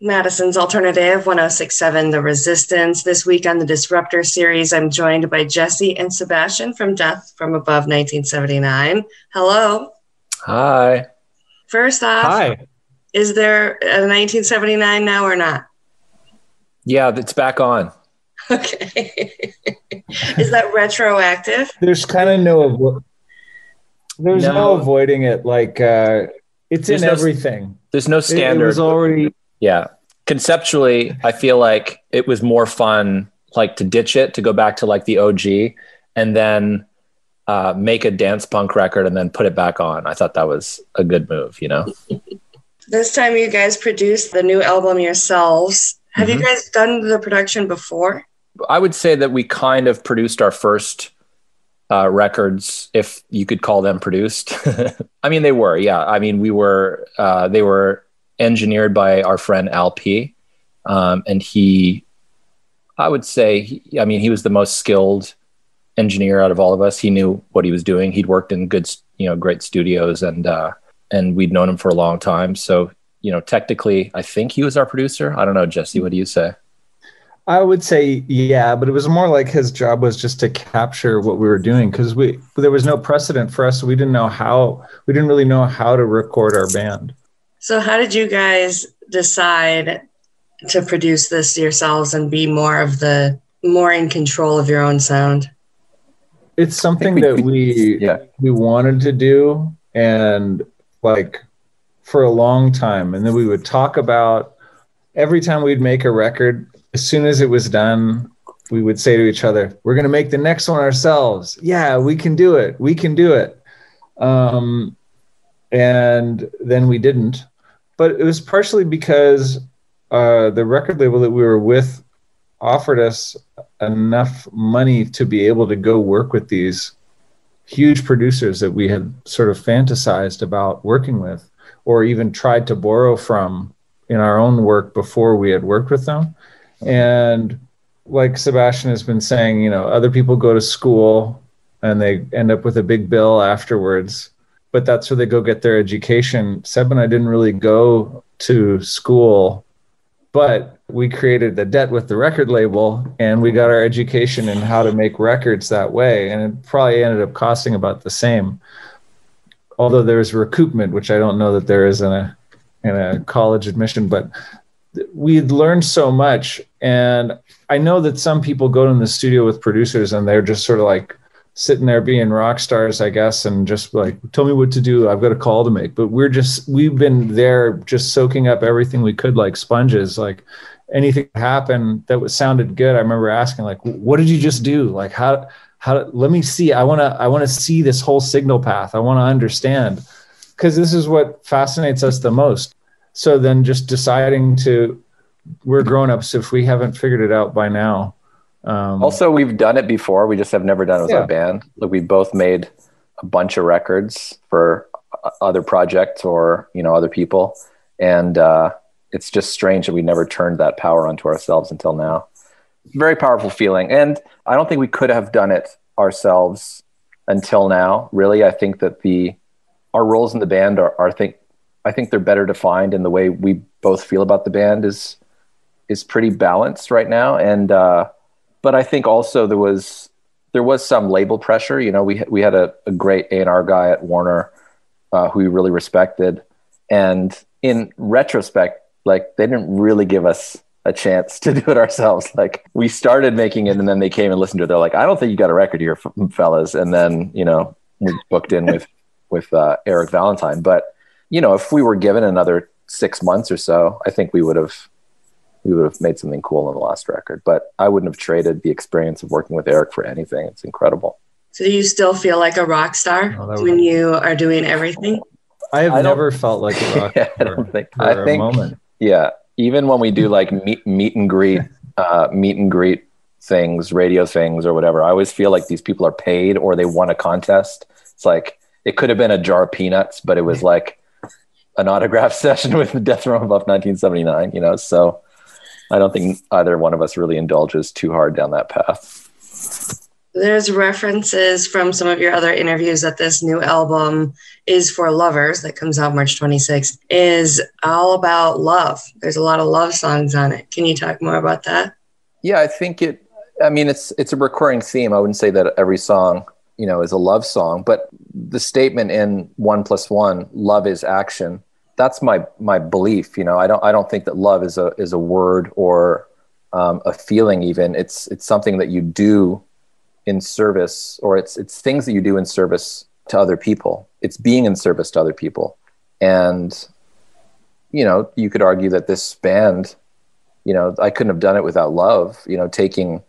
Madison's Alternative 1067 The Resistance. This week on the Disruptor series, I'm joined by Jesse and Sebastian from Death from Above 1979. Hello. Hi. First off, Hi. is there a 1979 now or not? Yeah, it's back on. Okay. is that retroactive? There's kind of no avo- there's no. No. avoiding it. Like uh, it's There's in no- everything. There's no It- standard. It, was already yeah. Conceptually, I feel like it was more fun like to ditch it, to go back to like the OG and then uh, make a dance punk record and then put it back on. I thought that was a good move, you know? This time you guys produced the new album yourselves. Have you Mhm. guys done the production before? I would say that we kind of produced our first uh, records, if you could call them produced. I mean, they were, yeah. I mean, we were, uh, they were engineered by our friend Al P. Um, and he, I would say, he, I mean, he was the most skilled engineer out of all of us. He knew what he was doing. He'd worked in good, you know, great studios and, uh, and we'd known him for a long time. So, you know, technically, I think he was our producer. I don't know, Jesse, what do you say? I would say yeah, but it was more like his job was just to capture what we were doing because we there was no precedent for us. So we didn't know how we didn't really know how to record our band. So, how did you guys decide to produce this yourselves and be more of the more in control of your own sound? It's something we- that we Yeah. we wanted to do and like for a long time and then we would talk about every time we'd make a record as soon as it was done we would say to each other we're going to make the next one ourselves yeah we can do it we can do it um, and then we didn't. But it was partially because uh, the record label that we were with offered us enough money to be able to go work with these huge producers that we had sort of fantasized about working with or even tried to borrow from in our own work before we had worked with them. And like sebastian has been saying you know other people go to school and they end up with a big bill afterwards but that's where they go get their education. Seb and i didn't really go to school but we created the debt with the record label and we got our education in how to make records that way. And it probably ended up costing about the same. Although there's recoupment which i don't know that there is in a in a college admission but we'd learned so much. And i know that some people go in the studio with producers and they're just sort of like sitting there being rock stars i guess and just like tell me what to do. I've got a call to make. But we're just we've been there just soaking up everything we could like sponges like anything happened that was sounded good. I remember asking like what did you just do? Like how how let me see. I want to i want to see this whole signal path. I want to understand. Because this is what fascinates us the most. So then just deciding to we're grown-ups if we haven't figured it out by now um, Also, we've done it before. We just have never done it with Yeah. our band. Like we both made a bunch of records for other projects or you know other people, and uh, it's just strange that we never turned that power onto ourselves until now. Very powerful feeling, and I don't think we could have done it ourselves until now. Really, I think that the our roles in the band are, are think I think they're better defined, and the way we both feel about the band is is pretty balanced right now, and. uh but I think also there was there was some label pressure. You know, we we had a, a great A and R guy at Warner uh, who we really respected, and in retrospect, like they didn't really give us a chance to do it ourselves. Like we started making it, and then they came and listened to it. They're like, "I don't think you got a record here, fellas." And then you know we booked in with with uh, Eric Valentine. But you know, if we were given another six months or so, I think we would have we would have made something cool on the last record. But I wouldn't have traded the experience of working with Eric for anything. It's incredible. So, do you still feel like a rock star Oh, that would- when you are doing everything? i have I never felt like a rock Yeah, I don't think- for I a think- moment Yeah, even when we do like meet meet and greet, uh, meet and greet things, radio things, or whatever, I always feel like these people are paid or they won a contest. It's like it could have been a jar of peanuts, but it was like an autograph session with Death Row Above 1979. You know, so I don't think either one of us really indulges too hard down that path. There's references from some of your other interviews that this new album is for lovers that comes out March 26th is all about love. There's a lot of love songs on it. Can you talk more about that? Yeah, I think it I mean it's it's a recurring theme. I wouldn't say that every song, you know, is a love song, but the statement in 1 plus 1, love is action. That's my my belief, you know. I don't I don't think that love is a is a word or um, a feeling even. It's it's something that you do in service or it's it's things that you do in service to other people it's being in service to other people and you know you could argue that this band you know i couldn't have done it without love you know taking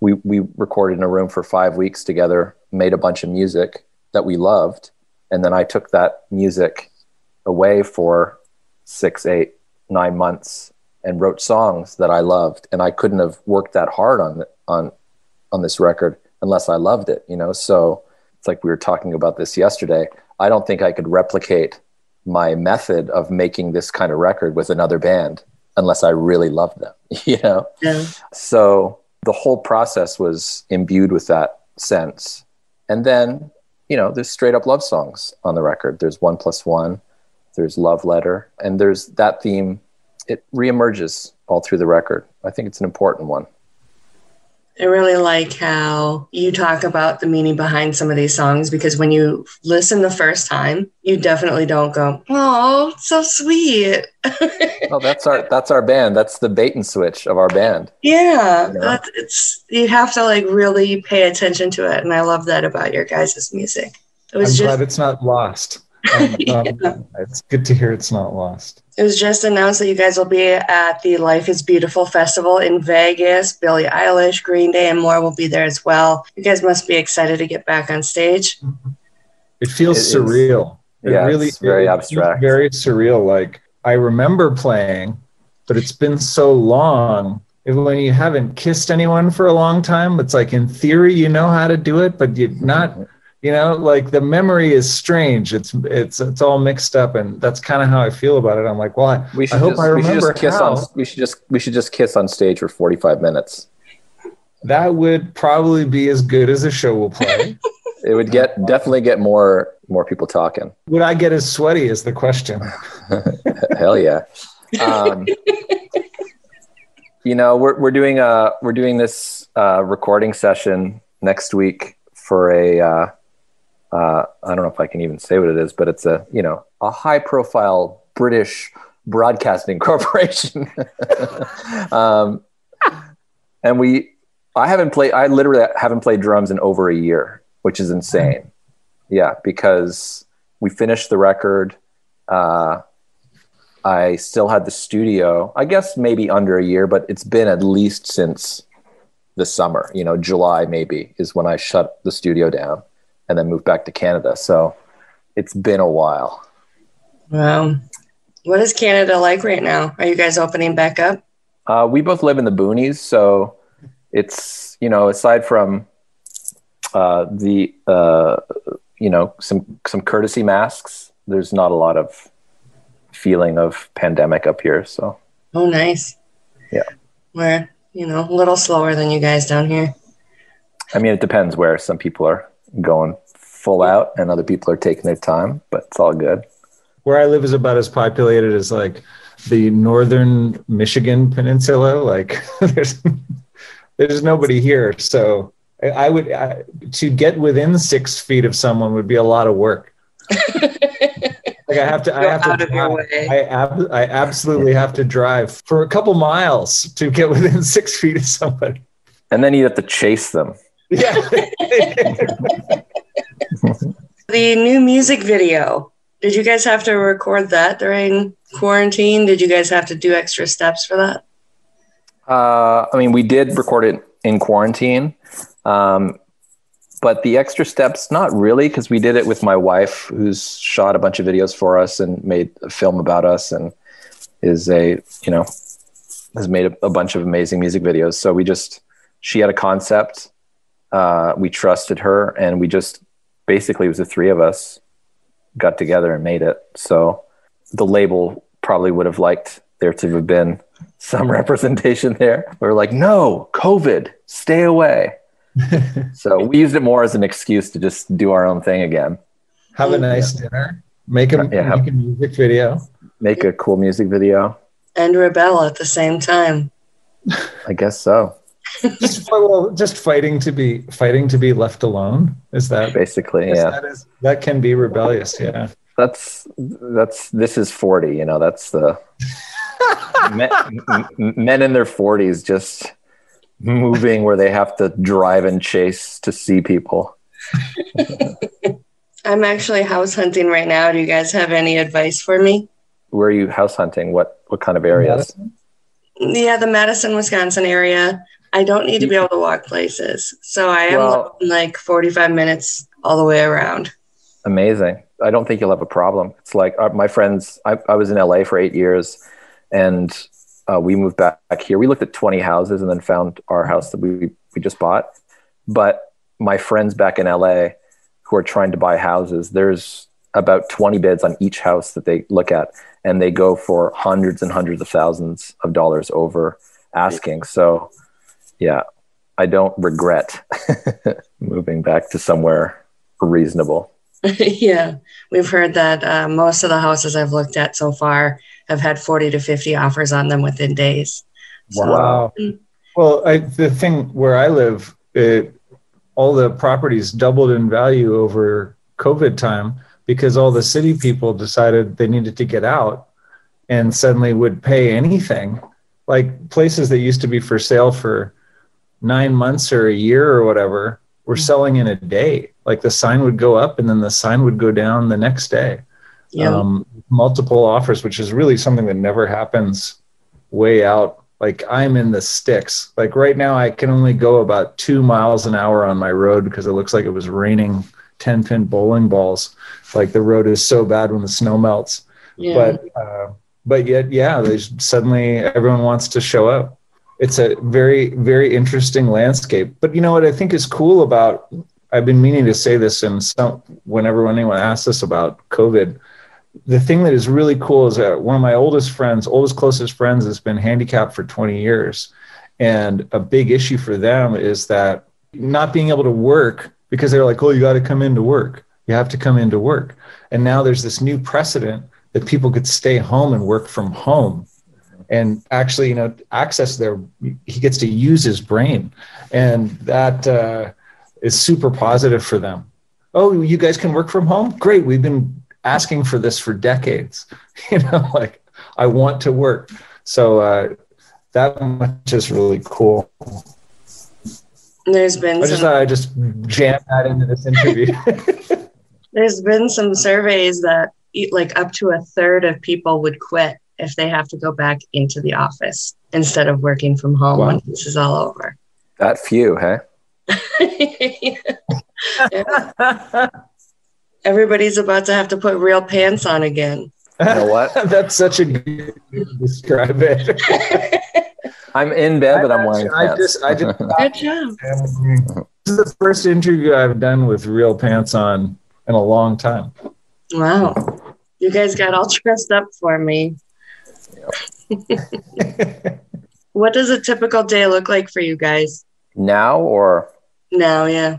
we we recorded in a room for 5 weeks together made a bunch of music that we loved and then i took that music away for six eight nine months and wrote songs that i loved and i couldn't have worked that hard on on on this record unless I loved it, you know? So it's like we were talking about this yesterday. I don't think I could replicate my method of making this kind of record with another band unless I really loved them, you know? Yeah. So the whole process was imbued with that sense. And then, you know, there's straight up love songs on the record. There's one plus one, there's love letter, and there's that theme. It reemerges all through the record. I think it's an important one. I really like how you talk about the meaning behind some of these songs because when you listen the first time, you definitely don't go, "Oh, so sweet." oh, that's our that's our band. That's the bait and switch of our band. Yeah, you know? it's you have to like really pay attention to it, and I love that about your guys' music. It was I'm just, glad it's not lost. Um, yeah. um, it's good to hear it's not lost. It was just announced that you guys will be at the Life is Beautiful festival in Vegas. Billie Eilish, Green Day, and more will be there as well. You guys must be excited to get back on stage. It feels it surreal. It yeah, really it's very abstract. Very surreal. Like I remember playing, but it's been so long. When you haven't kissed anyone for a long time, it's like in theory you know how to do it, but you're not you know like the memory is strange. It's it's it's all mixed up and that's kind of how i feel about it. I'm like well i, we should I hope just, i remember kiss how. on we should just we should just kiss on stage for 45 minutes. That would probably be as good as a show will play. It would get definitely get more more people talking. Would i get as sweaty is the question. Hell yeah. Um, you know we're, we're doing a we're doing this uh, recording session next week for a uh, uh, I don't know if I can even say what it is, but it's a you know a high profile British broadcasting corporation. um, and we, I haven't played. I literally haven't played drums in over a year, which is insane. Yeah, because we finished the record. Uh, I still had the studio. I guess maybe under a year, but it's been at least since the summer. You know, July maybe is when I shut the studio down and then moved back to Canada. So it's been a while. Wow. What is Canada like right now? Are you guys opening back up? Uh, we both live in the boonies, so it's you know aside from uh, the uh, you know some some courtesy masks, there's not a lot of feeling of pandemic up here. So oh, nice. Yeah, we're you know a little slower than you guys down here. I mean, it depends where some people are going full out and other people are taking their time, but it's all good. Where I live is about as populated as like the northern Michigan peninsula. Like there's there's nobody here, so I, I would I, to get within six feet of someone would be a lot of work. like I have to, I have to, drive, I, ab- I absolutely have to drive for a couple miles to get within six feet of somebody. And then you have to chase them. Yeah. the new music video. Did you guys have to record that during quarantine? Did you guys have to do extra steps for that? Uh, I mean, we did record it in quarantine, um, but the extra steps, not really, because we did it with my wife, who's shot a bunch of videos for us and made a film about us, and is a you know has made a, a bunch of amazing music videos. So we just she had a concept, uh, we trusted her, and we just basically it was the three of us got together and made it. So the label probably would have liked there to have been some representation there. We were like, no, COVID, stay away. so we used it more as an excuse to just do our own thing again. Have a nice yeah. dinner. Make a, yeah, make a music video. Make a cool music video. And rebel at the same time. I guess so. Just well, just fighting to be fighting to be left alone. Is that basically? Yeah, that is that can be rebellious. Yeah, that's that's this is forty. You know, that's the men, men in their forties just moving where they have to drive and chase to see people. I'm actually house hunting right now. Do you guys have any advice for me? Where are you house hunting? What what kind of areas? Madison? Yeah, the Madison, Wisconsin area. I don't need to be able to walk places. So I am well, like 45 minutes all the way around. Amazing. I don't think you'll have a problem. It's like uh, my friends, I, I was in LA for eight years and uh, we moved back, back here. We looked at 20 houses and then found our house that we, we just bought. But my friends back in LA who are trying to buy houses, there's about 20 bids on each house that they look at and they go for hundreds and hundreds of thousands of dollars over asking. So yeah, I don't regret moving back to somewhere reasonable. yeah, we've heard that uh, most of the houses I've looked at so far have had 40 to 50 offers on them within days. So, wow. Mm. Well, I, the thing where I live, it, all the properties doubled in value over COVID time because all the city people decided they needed to get out and suddenly would pay anything. Like places that used to be for sale for nine months or a year or whatever were mm-hmm. selling in a day. Like the sign would go up and then the sign would go down the next day. Yeah. Um, multiple offers, which is really something that never happens way out. Like I'm in the sticks. Like right now, I can only go about two miles an hour on my road because it looks like it was raining 10 pin bowling balls. Like the road is so bad when the snow melts. Yeah. But, uh, but yet, yeah, they suddenly everyone wants to show up it's a very very interesting landscape. But you know what i think is cool about i've been meaning to say this and some whenever anyone asks us about covid the thing that is really cool is that one of my oldest friends oldest closest friends has been handicapped for 20 years. And a big issue for them is that not being able to work because they're like oh you got to come into work. You have to come into work. And now there's this new precedent that people could stay home and work from home and actually you know access their he gets to use his brain. And that uh, is super positive for them. Oh you guys can work from home? Great. We've been asking for this for decades. You know like i want to work. So uh, that much is really cool. There's been I just thought I just jammed that into this interview. there's been some surveys that like up to a third of people would quit if they have to go back into the office instead of working from home wow. when this is all over. That few, huh? Everybody's about to have to put real pants on again. You know what? That's such a good to describe it. I'm in bed, but I'm wearing I pants. Just, I just, good job. This is the first interview I've done with real pants on in a long time. Wow. You guys got all dressed up for me. what does a typical day look like for you guys? Now or? Now, yeah.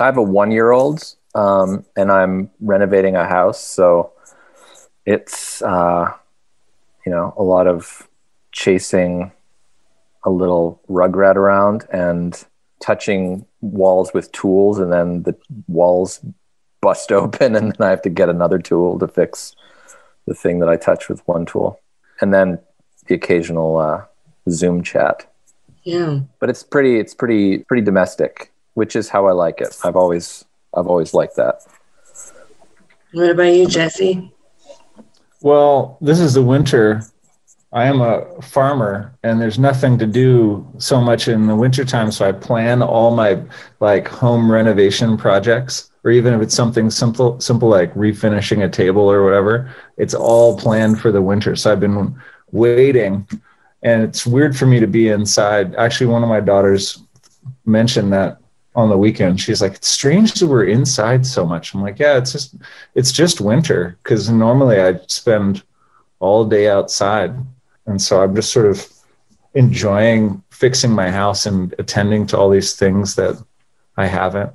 I have a one year old um, and I'm renovating a house. So it's, uh, you know, a lot of chasing a little rug rat around and touching walls with tools and then the walls bust open and then I have to get another tool to fix the thing that I touch with one tool and then the occasional uh, Zoom chat. Yeah. But it's pretty it's pretty pretty domestic, which is how I like it. I've always I've always liked that. What about you, Jesse? Well, this is the winter. I am a farmer and there's nothing to do so much in the wintertime. So I plan all my like home renovation projects or even if it's something simple simple like refinishing a table or whatever it's all planned for the winter. So i've been waiting and it's weird for me to be inside. Actually one of my daughters mentioned that on the weekend. She's like it's strange that we're inside so much. I'm like yeah it's just it's just winter because normally i spend all day outside and so i'm just sort of enjoying fixing my house and attending to all these things that I haven't.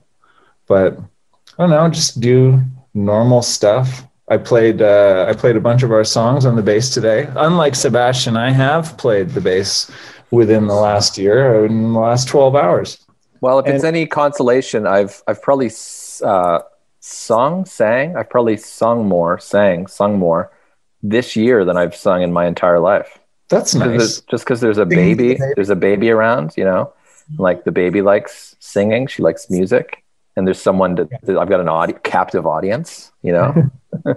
But I don't know, just do normal stuff. I played uh, I played a bunch of our songs on the bass today. Unlike Sebastian, I have played the bass within the last year, in the last twelve hours. Well, if and, it's any consolation, I've I've probably uh, sung, sang. I've probably sung more, sang, sung more this year than I've sung in my entire life. That's nice. Just because there's a baby, there's a baby around, you know, like the baby likes singing, she likes music, and there's someone to, I've got an audi- captive audience, you know.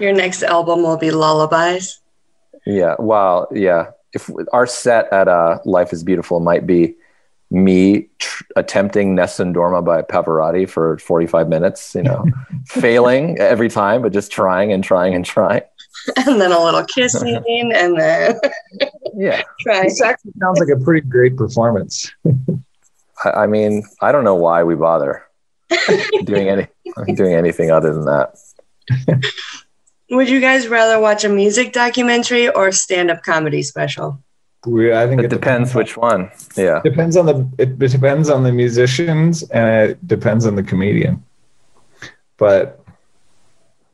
Your next album will be lullabies. Yeah. Well, yeah. If our set at uh, Life is Beautiful might be me tr- attempting Nessun Dorma by Pavarotti for 45 minutes, you know, failing every time, but just trying and trying and trying. And then a little kissing and then yeah. Try. This actually sounds like a pretty great performance. I, I mean, I don't know why we bother doing any doing anything other than that. Would you guys rather watch a music documentary or stand-up comedy special? We, I think it, it depends, depends which one. Yeah, depends on the it, it depends on the musicians and it depends on the comedian. But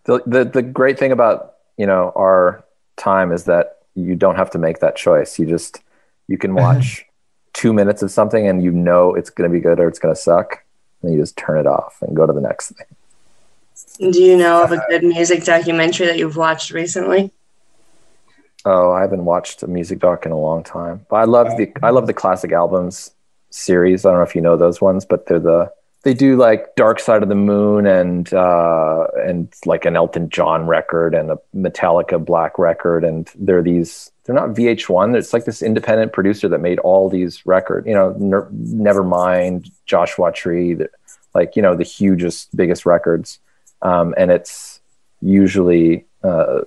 the, the the great thing about you know our time is that you don't have to make that choice. You just you can mm-hmm. watch two minutes of something and you know it's going to be good or it's going to suck, and you just turn it off and go to the next thing. Do you know of a uh, good music documentary that you've watched recently? Oh, I haven't watched a music doc in a long time. But I love the I love the classic albums series. I don't know if you know those ones, but they're the they do like Dark Side of the Moon and uh, and like an Elton John record and a Metallica Black record, and they're these they're not VH1. It's like this independent producer that made all these records. You know, Ner- Nevermind, Joshua Tree, the, like you know the hugest, biggest records, um, and it's usually uh,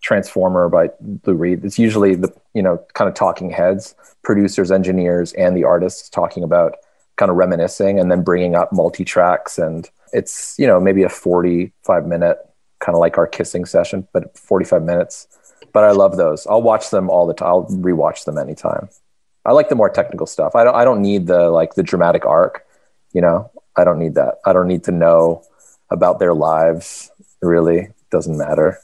Transformer by Lou Reed. It's usually the you know kind of talking heads, producers, engineers, and the artists talking about kind of reminiscing and then bringing up multi tracks and it's you know maybe a 45 minute kind of like our kissing session but 45 minutes. But i love those. I'll watch them all the time i'll rewatch them anytime. I like the more technical stuff. I don't i don't need the like the dramatic arc you know? I don't need that. I don't need to know about their lives really. Doesn't matter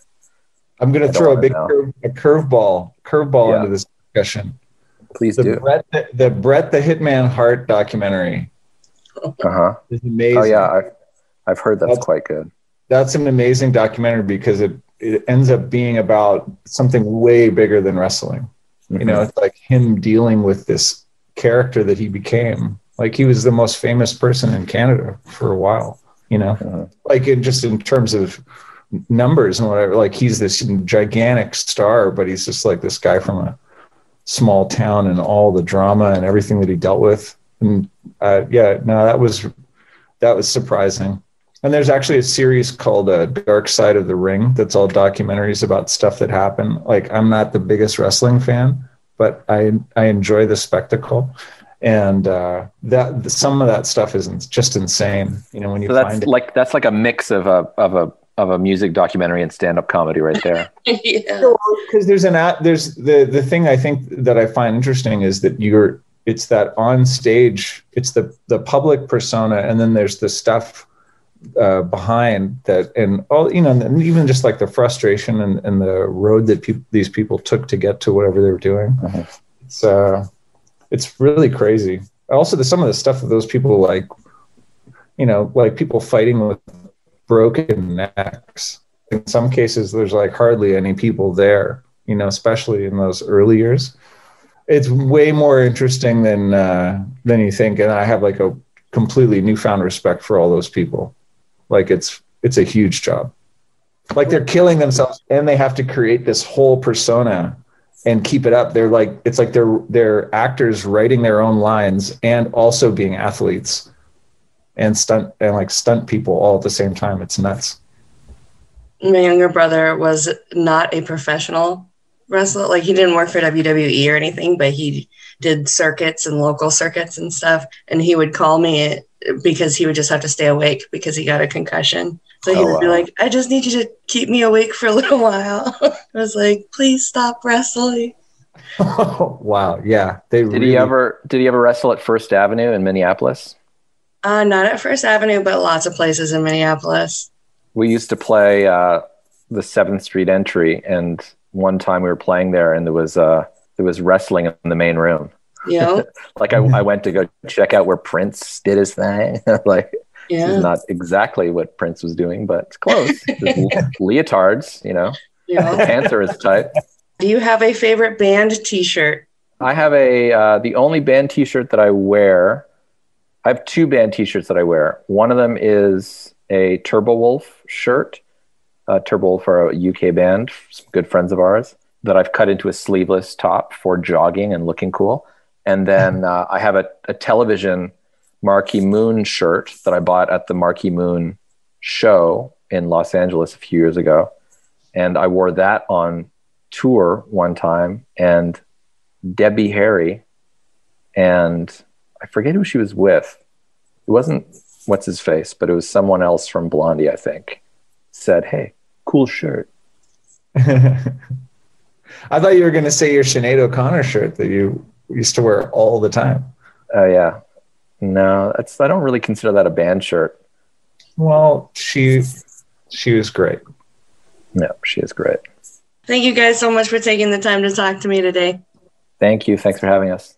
I'm going to throw a big curve, a curveball curveball yeah. into this discussion. Please the do. Bret, the, the Bret the Hitman Hart documentary. Uh huh. Is amazing. Oh yeah, I've, I've heard that's, that's quite good. That's an amazing documentary because it it ends up being about something way bigger than wrestling. Mm-hmm. You know, it's like him dealing with this character that he became. Like he was the most famous person in Canada for a while. You know, mm-hmm. like in just in terms of numbers and whatever. Like he's this gigantic star, but he's just like this guy from a small town and all the drama and everything that he dealt with. And uh, yeah, no, that was that was surprising. And there's actually a series called uh, Dark Side of the Ring that's all documentaries about stuff that happened. Like I'm not the biggest wrestling fan, but I I enjoy the spectacle and uh, that some of that stuff is just insane. You know, when you so that's find like that's like a mix of a of a of a music documentary and stand-up comedy right there. yeah. Because there's an at there's the the thing I think that I find interesting is that you're it's that on stage it's the the public persona and then there's the stuff uh, behind that and all you know and even just like the frustration and, and the road that pe- these people took to get to whatever they were doing. Uh-huh. It's uh it's really crazy. Also, the, some of the stuff that those people like, you know, like people fighting with broken necks. In some cases, there's like hardly any people there, you know, especially in those early years. It's way more interesting than uh, than you think, and I have like a completely newfound respect for all those people. Like it's it's a huge job. Like they're killing themselves, and they have to create this whole persona and keep it up. They're like it's like they're they're actors writing their own lines and also being athletes and stunt and like stunt people all at the same time. It's nuts. My younger brother was not a professional wrestler. Like he didn't work for WWE or anything, but he did circuits and local circuits and stuff. And he would call me because he would just have to stay awake because he got a concussion. So he oh, would wow. be like, I just need you to keep me awake for a little while. I was like, please stop wrestling. Oh, wow. Yeah. They Did really, he ever did he ever wrestle at First Avenue in Minneapolis? Uh, not at First Avenue, but lots of places in Minneapolis. We used to play uh, the Seventh Street entry, and one time we were playing there, and there was uh, there was wrestling in the main room. Know? Like I, I went to go check out where Prince did his thing. like this is not exactly what Prince was doing, but it's close. Leotards, you know, know? pants are his type. Do you have a favorite band T-shirt? I have a uh, the only band T-shirt that I wear. I have two band T-shirts that I wear. One of them is a Turbowolf shirt. Uh, Turbowolf are a UK band, some good friends of ours that I've cut into a sleeveless top for jogging and looking cool. And then uh, I have a, a television Marquee Moon shirt that I bought at the Marquee Moon show in Los Angeles a few years ago. And I wore that on tour one time. And Debbie Harry and I forget who she was with. It wasn't what's his face, but it was someone else from Blondie, I think. Said, "Hey, cool shirt." I thought you were going to say your Sinead O'Connor shirt that you used to wear all the time. Oh yeah, no, that's I don't really consider that a band shirt. Well, she she was great. No, she is great. Thank you guys so much for taking the time to talk to me today. Thank you. Thanks for having us.